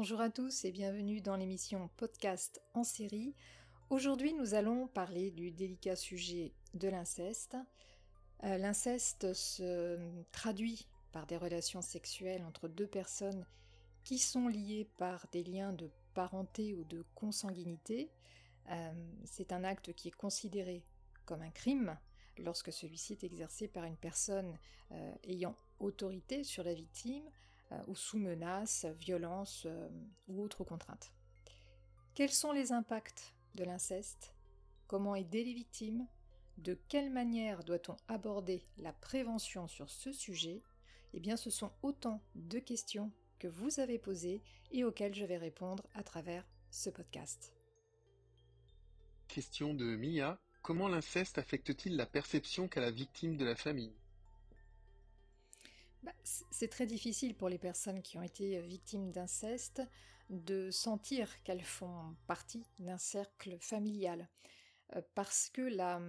Bonjour à tous et bienvenue dans l'émission Podcast en série. Aujourd'hui nous allons parler du délicat sujet de l'inceste. Euh, l'inceste se traduit par des relations sexuelles entre deux personnes qui sont liées par des liens de parenté ou de consanguinité. Euh, c'est un acte qui est considéré comme un crime lorsque celui-ci est exercé par une personne euh, ayant autorité sur la victime ou sous menace, violence euh, ou autre contrainte. Quels sont les impacts de l'inceste? Comment aider les victimes De quelle manière doit-on aborder la prévention sur ce sujet? Eh bien, ce sont autant de questions que vous avez posées et auxquelles je vais répondre à travers ce podcast. Question de Mia. Comment l'inceste affecte-t-il la perception qu'a la victime de la famille? C'est très difficile pour les personnes qui ont été victimes d'inceste de sentir qu'elles font partie d'un cercle familial. Euh, parce que la,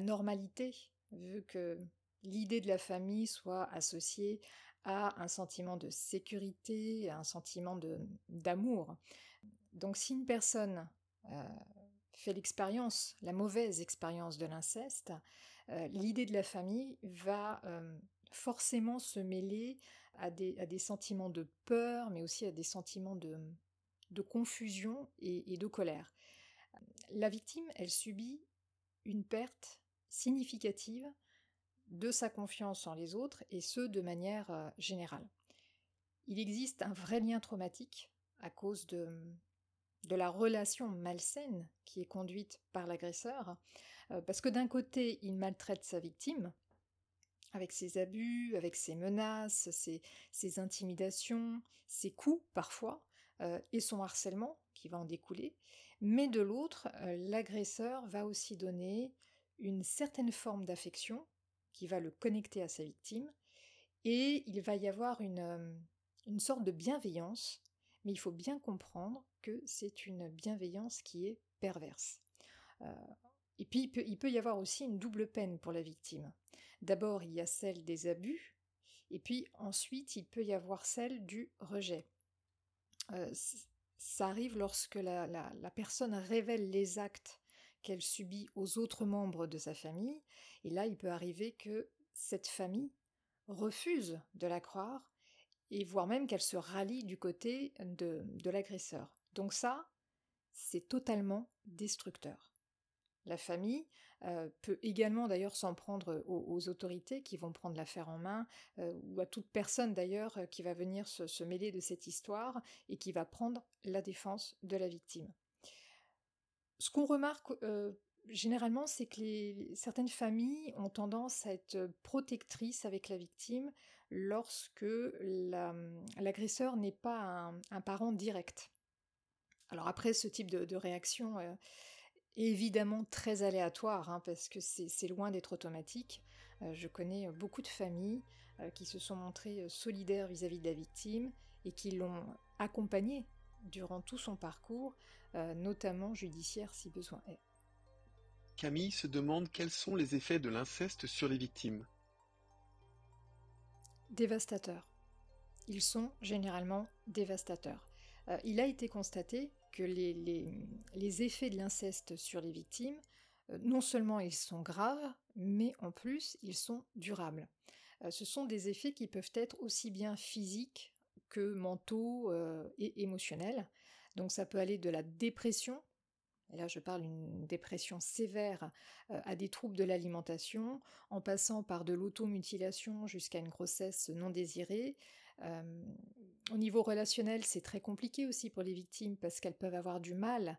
normalité veut que l'idée de la famille soit associée à un sentiment de sécurité, à un sentiment d'amour. Donc si une personne euh, fait l'expérience, la mauvaise expérience de l'inceste, euh, l'idée de la famille va forcément se mêler à des, sentiments de peur, mais aussi à des sentiments de, confusion et, de colère. La victime, elle subit une perte significative de sa confiance en les autres, et ce, de manière euh, générale. Il existe un vrai lien traumatique à cause de, la relation malsaine qui est conduite par l'agresseur, euh, parce que d'un côté, il maltraite sa victime, avec ses abus, avec ses menaces, ses, intimidations, ses coups parfois, euh, et son harcèlement qui va en découler. Mais de l'autre, euh, l'agresseur va aussi donner une certaine forme d'affection qui va le connecter à sa victime, et il va y avoir une, euh, une sorte de bienveillance, mais il faut bien comprendre que c'est une bienveillance qui est perverse. Et puis il peut y avoir aussi une double peine pour la victime. D'abord, il y a celle des abus, et puis ensuite, il peut y avoir celle du rejet. Euh, ça arrive lorsque la, personne révèle les actes qu'elle subit aux autres membres de sa famille, et là, il peut arriver que cette famille refuse de la croire, et voire même qu'elle se rallie du côté de l'agresseur. Donc ça, c'est totalement destructeur. La famille peut également d'ailleurs s'en prendre aux, autorités qui vont prendre l'affaire en main, ou à toute personne d'ailleurs qui va venir se, mêler de cette histoire et qui va prendre la défense de la victime. Ce qu'on remarque généralement, c'est que certaines familles ont tendance à être protectrices avec la victime lorsque l'agresseur n'est pas un, parent direct. Alors après, ce type de, réaction évidemment très aléatoire, hein, parce que c'est loin d'être automatique. Euh, je connais beaucoup de familles euh, qui se sont montrées euh, solidaires vis-à-vis de la victime et qui l'ont accompagnée durant tout son parcours, notamment judiciaire si besoin est. Camille se demande quels sont les effets de l'inceste sur les victimes. Dévastateurs. Ils sont généralement dévastateurs. il a été constaté que les, effets de l'inceste sur les victimes, euh, non seulement ils sont graves, mais en plus ils sont durables. Euh, ce sont des effets qui peuvent être aussi bien physiques que mentaux euh, et émotionnels. Donc ça peut aller de la dépression, et là je parle d'une dépression sévère, à des troubles de l'alimentation, en passant par de l'automutilation jusqu'à une grossesse non désirée, au niveau relationnel, c'est très compliqué aussi pour les victimes parce qu'elles peuvent avoir du mal,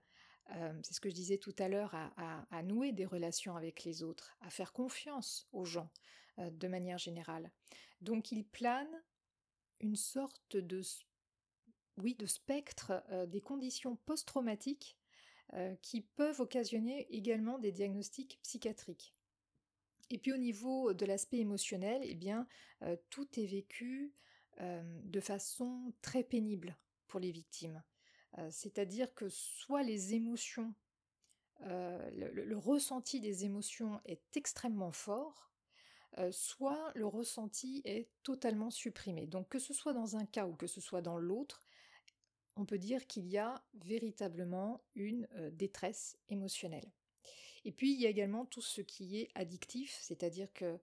c'est ce que je disais tout à l'heure, à, nouer des relations avec les autres, à faire confiance aux gens de manière générale. Donc il plane une sorte de, oui, de spectre des conditions post-traumatiques qui peuvent occasionner également des diagnostics psychiatriques. Et puis au niveau de l'aspect émotionnel, eh bien, tout est vécu euh, de façon très pénible pour les victimes. Euh, c'est-à-dire que soit les émotions, euh, le, ressenti des émotions est extrêmement fort, soit le ressenti est totalement supprimé. Donc que ce soit dans un cas ou que ce soit dans l'autre, on peut dire qu'il y a véritablement une détresse émotionnelle. Et puis il y a également tout ce qui est addictif, c'est-à-dire que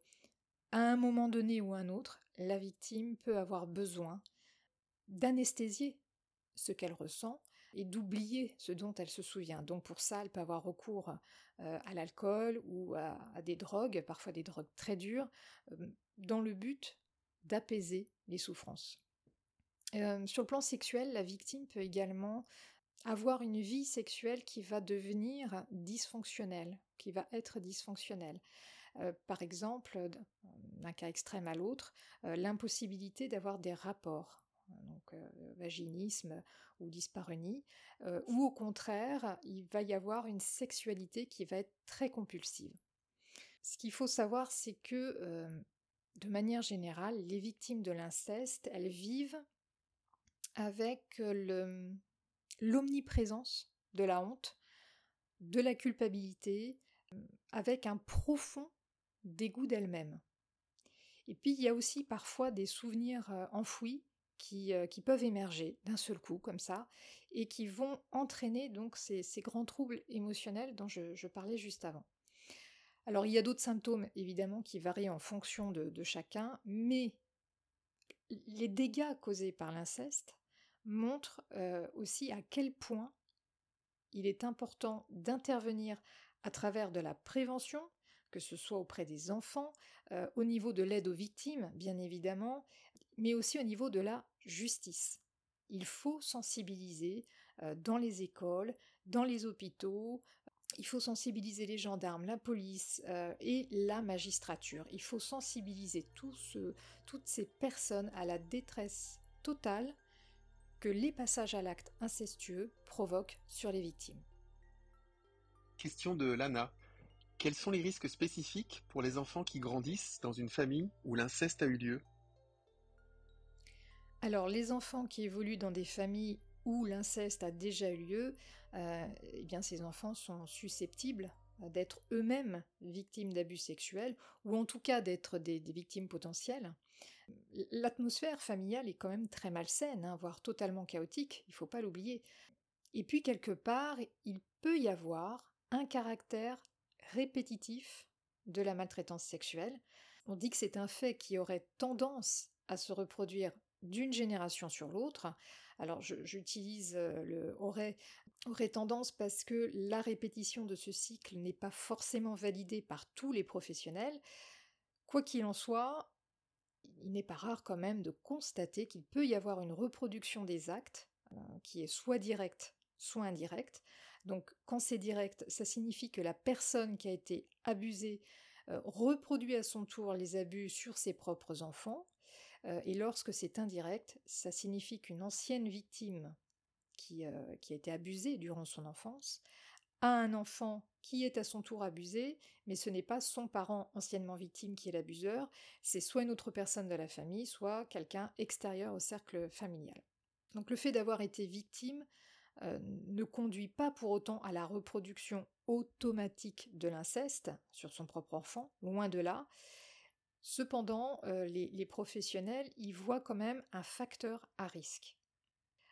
à un moment donné ou un autre, la victime peut avoir besoin d'anesthésier ce qu'elle ressent et d'oublier ce dont elle se souvient. Donc pour ça, elle peut avoir recours à l'alcool ou à, des drogues, parfois des drogues très dures, dans le but d'apaiser les souffrances. sur le plan sexuel, la victime peut également avoir une vie sexuelle qui va devenir dysfonctionnelle, qui va être dysfonctionnelle. Par exemple, d'un cas extrême à l'autre, l'impossibilité d'avoir des rapports, donc vaginisme ou dyspareunie, ou au contraire, il va y avoir une sexualité qui va être très compulsive. Ce qu'il faut savoir, c'est que, de manière générale, les victimes de l'inceste, elles vivent avec l'omniprésence de la honte, de la culpabilité, avec un profond dégoût d'elles-mêmes. Et puis il y a aussi parfois des souvenirs enfouis qui, peuvent émerger d'un seul coup comme ça et qui vont entraîner donc ces, grands troubles émotionnels dont je parlais juste avant. Alors il y a d'autres symptômes évidemment qui varient en fonction de, chacun, mais les dégâts causés par l'inceste montrent aussi à quel point il est important d'intervenir à travers de la prévention, que ce soit auprès des enfants, euh, au niveau de l'aide aux victimes, bien évidemment, mais aussi au niveau de la justice. Il faut sensibiliser euh, dans les écoles, dans les hôpitaux, il faut sensibiliser les gendarmes, la police euh, et la magistrature. Il faut sensibiliser toutes ces personnes à la détresse totale que les passages à l'acte incestueux provoquent sur les victimes. Question de Lana. Quels sont les risques spécifiques pour les enfants qui grandissent dans une famille où l'inceste a eu lieu? Alors, les enfants qui évoluent dans des familles où l'inceste a déjà eu lieu, euh, eh bien ces enfants sont susceptibles d'être eux-mêmes victimes d'abus sexuels, ou en tout cas d'être des, victimes potentielles. L'atmosphère familiale est quand même très malsaine, hein, voire totalement chaotique, il ne faut pas l'oublier. Et puis quelque part, il peut y avoir un caractère répétitif de la maltraitance sexuelle. On dit que c'est un fait qui aurait tendance à se reproduire d'une génération sur l'autre, alors j'utilise le aurait, aurait tendance parce que la répétition de ce cycle n'est pas forcément validée par tous les professionnels. Quoi qu'il en soit, il n'est pas rare quand même de constater qu'il peut y avoir une reproduction des actes qui est soit directe, soit indirecte. Donc quand c'est direct, ça signifie que la personne qui a été abusée reproduit à son tour les abus sur ses propres enfants, euh, et lorsque c'est indirect, ça signifie qu'une ancienne victime euh, qui, a été abusée durant son enfance a un enfant qui est à son tour abusé, mais ce n'est pas son parent anciennement victime qui est l'abuseur, c'est soit une autre personne de la famille, soit quelqu'un extérieur au cercle familial. Donc le fait d'avoir été victime euh, ne conduit pas pour autant à la reproduction automatique de l'inceste sur son propre enfant, loin de là, Cependant, euh, les, professionnels y voient quand même un facteur à risque.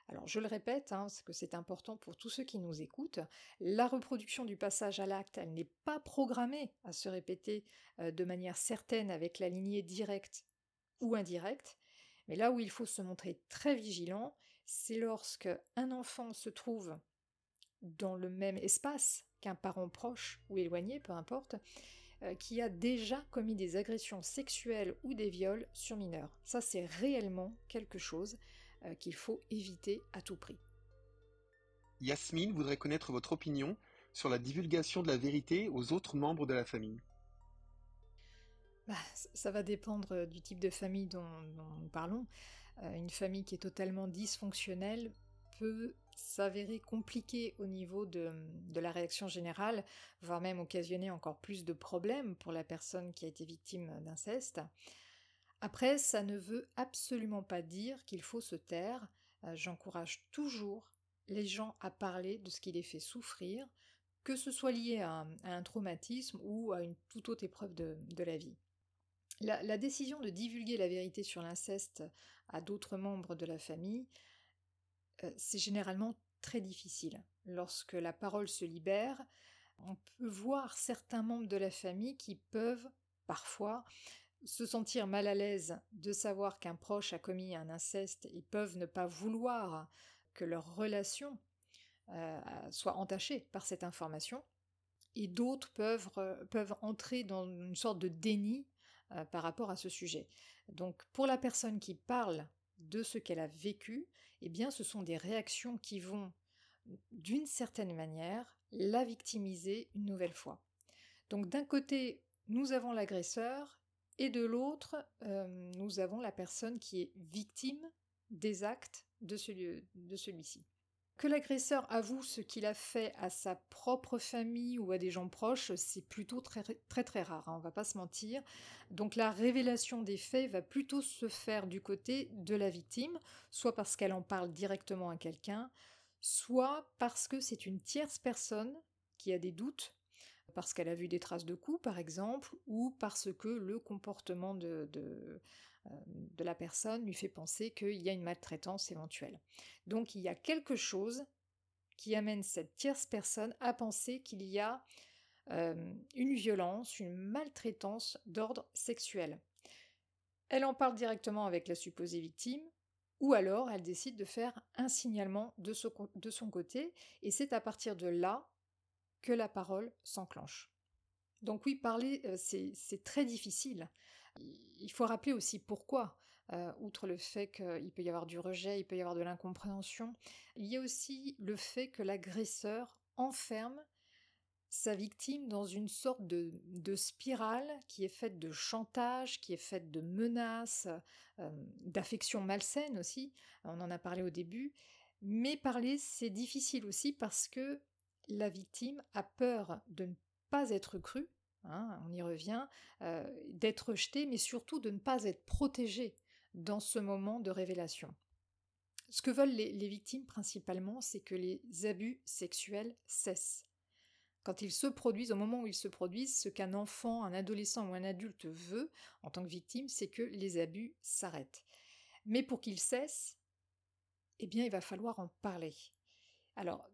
Alors je le répète, hein, parce que c'est important pour tous ceux qui nous écoutent, la reproduction du passage à l'acte, elle n'est pas programmée à se répéter euh, de manière certaine avec la lignée directe ou indirecte, mais là où il faut se montrer très vigilant, c'est lorsque un enfant se trouve dans le même espace qu'un parent proche ou éloigné, peu importe, euh, qui a déjà commis des agressions sexuelles ou des viols sur mineurs. Ça, c'est réellement quelque chose euh, qu'il faut éviter à tout prix. Yasmine voudrait connaître votre opinion sur la divulgation de la vérité aux autres membres de la famille. Bah, ça va dépendre euh, du type de famille dont, nous parlons. Une famille qui est totalement dysfonctionnelle peut s'avérer compliqué au niveau de, la réaction générale, voire même occasionner encore plus de problèmes pour la personne qui a été victime d'inceste. Après, ça ne veut absolument pas dire qu'il faut se taire. Euh, j'encourage toujours les gens à parler de ce qui les fait souffrir, que ce soit lié à, un traumatisme ou à une toute autre épreuve de, la vie. La, décision de divulguer la vérité sur l'inceste à d'autres membres de la famille c'est généralement très difficile. Lorsque la parole se libère, on peut voir certains membres de la famille qui peuvent parfois se sentir mal à l'aise de savoir qu'un proche a commis un inceste et peuvent ne pas vouloir que leur relation euh, soit entachée par cette information. Et d'autres peuvent, euh, peuvent entrer dans une sorte de déni euh, par rapport à ce sujet. Donc pour la personne qui parle de ce qu'elle a vécu, eh bien ce sont des réactions qui vont d'une certaine manière la victimiser une nouvelle fois. Donc d'un côté, nous avons l'agresseur et de l'autre, euh, nous avons la personne qui est victime des actes de, de celui-ci. Que l'agresseur avoue ce qu'il a fait à sa propre famille ou à des gens proches, c'est plutôt très très, rare, hein, on va pas se mentir. Donc la révélation des faits va plutôt se faire du côté de la victime, soit parce qu'elle en parle directement à quelqu'un, soit parce que c'est une tierce personne qui a des doutes, parce qu'elle a vu des traces de coups par exemple, ou parce que le comportement de, de la personne lui fait penser qu'il y a une maltraitance éventuelle. Donc il y a quelque chose qui amène cette tierce personne à penser qu'il y a euh, une violence, une maltraitance d'ordre sexuel. Elle en parle directement avec la supposée victime, ou alors elle décide de faire un signalement de, son côté, et c'est à partir de là que la parole s'enclenche. Donc oui, parler, euh, c'est très difficile. Il faut rappeler aussi pourquoi. Euh, outre le fait qu'il peut y avoir du rejet, il peut y avoir de l'incompréhension, il y a aussi le fait que l'agresseur enferme sa victime dans une sorte de, spirale qui est faite de chantage, qui est faite de menaces, euh, d'affection malsaine aussi, on en a parlé au début, mais parler c'est difficile aussi parce que la victime a peur de ne pas être crue, hein, on y revient, euh, d'être rejetée, mais surtout de ne pas être protégée dans ce moment de révélation. Ce que veulent les victimes principalement, c'est que les abus sexuels cessent quand ils se produisent, au moment où ils se produisent, ce qu'un enfant, un adolescent ou un adulte veut en tant que victime, c'est que les abus s'arrêtent. Mais pour qu'ils cessent, eh bien, il va falloir en parler. Alors,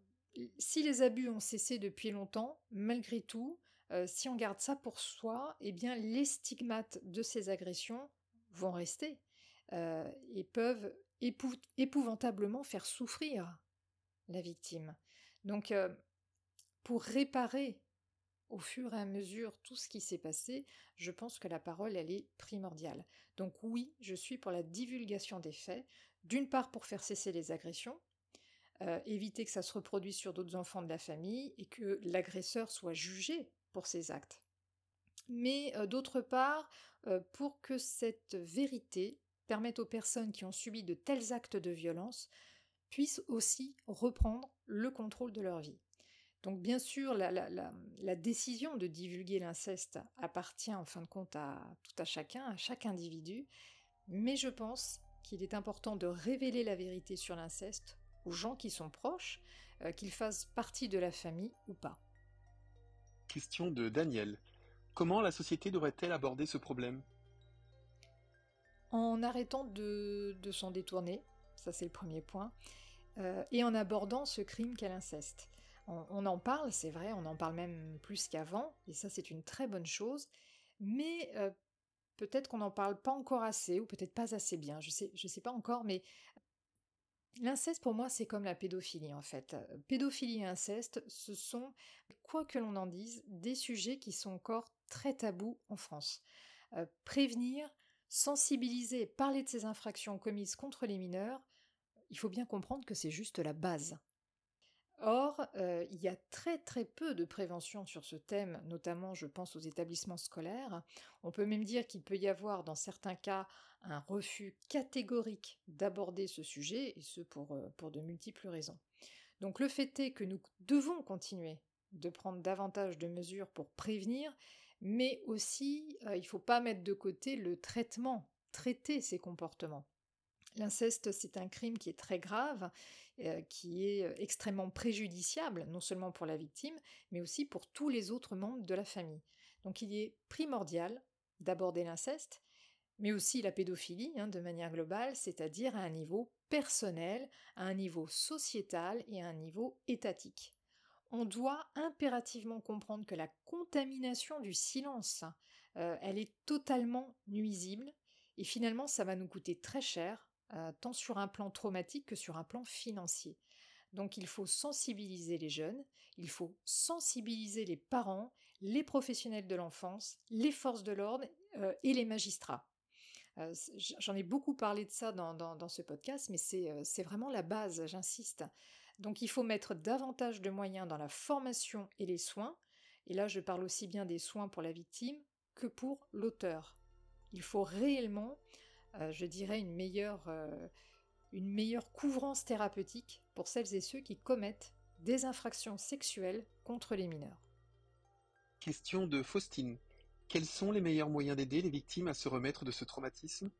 si les abus ont cessé depuis longtemps, malgré tout, si on garde ça pour soi, eh bien, les stigmates de ces agressions vont rester et peuvent épouvantablement faire souffrir la victime. Donc, pour réparer au fur et à mesure tout ce qui s'est passé, je pense que la parole, elle est primordiale. Donc oui, je suis pour la divulgation des faits, d'une part pour faire cesser les agressions, éviter que ça se reproduise sur d'autres enfants de la famille et que l'agresseur soit jugé pour ses actes. Mais euh, d'autre part, euh, pour que cette vérité permette aux personnes qui ont subi de tels actes de violence puissent aussi reprendre le contrôle de leur vie. Donc bien sûr, la, décision de divulguer l'inceste appartient en fin de compte à tout à chacun, à chaque individu, mais je pense qu'il est important de révéler la vérité sur l'inceste aux gens qui sont proches, euh, qu'ils fassent partie de la famille ou pas. Question de Daniel. Comment la société devrait-elle aborder ce problème? En arrêtant de, s'en détourner, ça c'est le premier point, euh, et en abordant ce crime qu'est l'inceste. On, en parle, c'est vrai, on en parle même plus qu'avant, et ça c'est une très bonne chose, mais euh, peut-être qu'on n'en parle pas encore assez, ou peut-être pas assez bien, je sais, je sais pas encore, mais L'inceste pour moi c'est comme la pédophilie en fait. Pédophilie et inceste, ce sont, quoi que l'on en dise, des sujets qui sont encore très tabous en France. Euh, prévenir, sensibiliser, parler de ces infractions commises contre les mineurs, il faut bien comprendre que c'est juste la base. Or, euh, il y a très très peu de prévention sur ce thème, notamment je pense aux établissements scolaires. On peut même dire qu'il peut y avoir dans certains cas un refus catégorique d'aborder ce sujet, et ce pour, euh, de multiples raisons. Donc le fait est que nous devons continuer de prendre davantage de mesures pour prévenir, mais aussi euh, il ne faut pas mettre de côté le traitement, traiter ces comportements. L'inceste, c'est un crime qui est très grave, euh, qui est euh, extrêmement préjudiciable, non seulement pour la victime, mais aussi pour tous les autres membres de la famille. Donc il est primordial d'aborder l'inceste, mais aussi la pédophilie, hein, de manière globale, c'est-à-dire à un niveau personnel, à un niveau sociétal et à un niveau étatique. On doit impérativement comprendre que la contamination du silence, euh, elle est totalement nuisible et finalement ça va nous coûter très cher, euh, tant sur un plan traumatique que sur un plan financier. Donc il faut sensibiliser les jeunes, il faut sensibiliser les parents, les professionnels de l'enfance, les forces de l'ordre euh, et les magistrats. Euh, j'en ai beaucoup parlé de ça dans, ce podcast, mais c'est vraiment la base, j'insiste. Donc il faut mettre davantage de moyens dans la formation et les soins, et là je parle aussi bien des soins pour la victime que pour l'auteur. Il faut réellement, je dirais, une meilleure une meilleure couvrance thérapeutique pour celles et ceux qui commettent des infractions sexuelles contre les mineurs. Question de Faustine. Quels sont les meilleurs moyens d'aider les victimes à se remettre de ce traumatisme?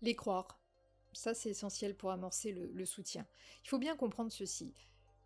Les croire. Ça, c'est essentiel pour amorcer le, le, soutien. Il faut bien comprendre ceci.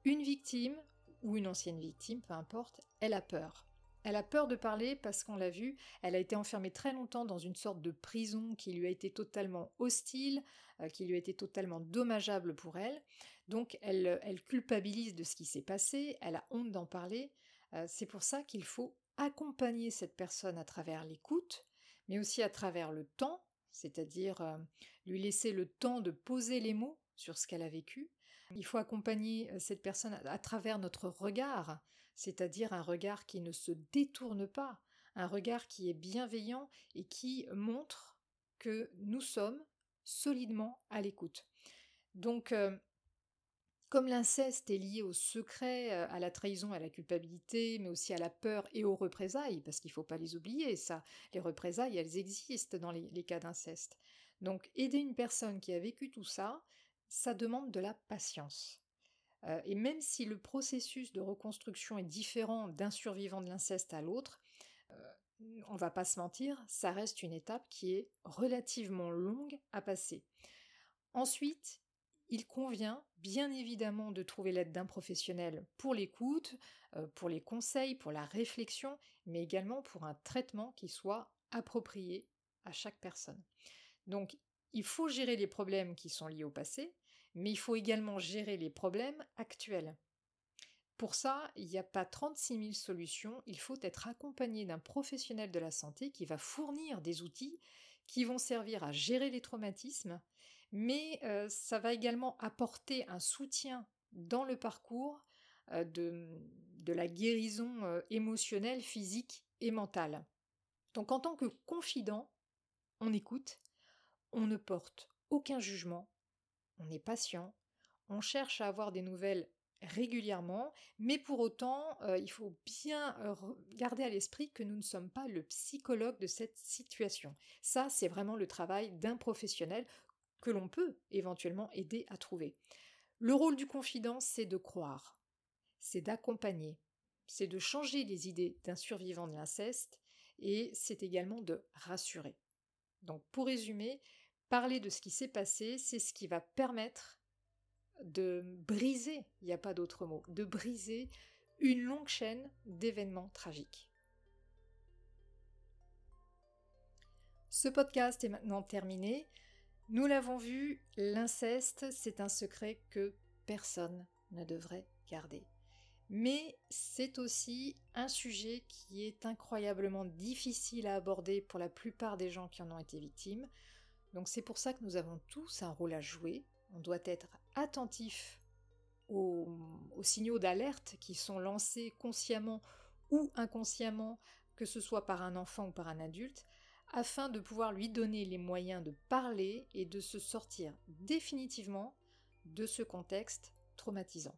Une victime, ou une ancienne victime, peu importe, elle a peur. Elle a peur de parler parce qu'on l'a vu, elle a été enfermée très longtemps dans une sorte de prison qui lui a été totalement hostile, euh, qui lui a été totalement dommageable pour elle. Donc elle, culpabilise de ce qui s'est passé, elle a honte d'en parler. Euh, c'est pour ça qu'il faut accompagner cette personne à travers l'écoute, mais aussi à travers le temps, c'est-à-dire euh, lui laisser le temps de poser les mots sur ce qu'elle a vécu. Il faut accompagner cette personne à travers notre regard, c'est-à-dire un regard qui ne se détourne pas, un regard qui est bienveillant et qui montre que nous sommes solidement à l'écoute. Donc, euh, comme l'inceste est lié au secret, euh, à la trahison, à la culpabilité, mais aussi à la peur et aux représailles, parce qu'il ne faut pas les oublier, ça, les représailles, elles existent dans les cas d'inceste. Donc, aider une personne qui a vécu tout ça, ça demande de la patience. Euh, et même si le processus de reconstruction est différent d'un survivant de l'inceste à l'autre, euh, on va pas se mentir, ça reste une étape qui est relativement longue à passer. Ensuite, il convient bien évidemment de trouver l'aide d'un professionnel pour l'écoute, euh, pour les conseils, pour la réflexion, mais également pour un traitement qui soit approprié à chaque personne. Donc, il faut gérer les problèmes qui sont liés au passé, mais il faut également gérer les problèmes actuels. Pour ça, il n'y a pas 36 000 solutions, il faut être accompagné d'un professionnel de la santé qui va fournir des outils qui vont servir à gérer les traumatismes, mais euh, ça va également apporter un soutien dans le parcours euh, de, la guérison euh, émotionnelle, physique et mentale. Donc en tant que confident, on écoute, on ne porte aucun jugement, on est patient, on cherche à avoir des nouvelles régulièrement, mais pour autant, euh, il faut bien euh, garder à l'esprit que nous ne sommes pas le psychologue de cette situation. Ça, c'est vraiment le travail d'un professionnel que l'on peut éventuellement aider à trouver. Le rôle du confident, c'est de croire, c'est d'accompagner, c'est de changer les idées d'un survivant de l'inceste, et c'est également de rassurer. Donc pour résumer, parler de ce qui s'est passé, c'est ce qui va permettre de briser, il n'y a pas d'autre mot, de briser une longue chaîne d'événements tragiques. Ce podcast est maintenant terminé. Nous l'avons vu, l'inceste, c'est un secret que personne ne devrait garder. Mais c'est aussi un sujet qui est incroyablement difficile à aborder pour la plupart des gens qui en ont été victimes. Donc c'est pour ça que nous avons tous un rôle à jouer. On doit être attentif aux, signaux d'alerte qui sont lancés consciemment ou inconsciemment, que ce soit par un enfant ou par un adulte, afin de pouvoir lui donner les moyens de parler et de se sortir définitivement de ce contexte traumatisant.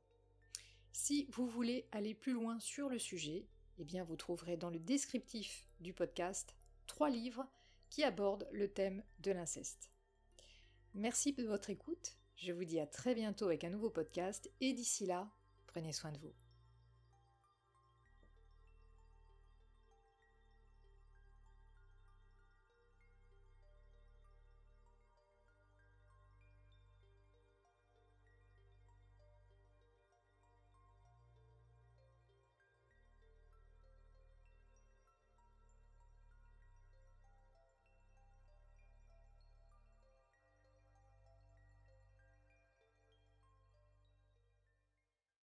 Si vous voulez aller plus loin sur le sujet, eh bien vous trouverez dans le descriptif du podcast trois livres qui aborde le thème de l'inceste. Merci de votre écoute, je vous dis à très bientôt avec un nouveau podcast et d'ici là, prenez soin de vous.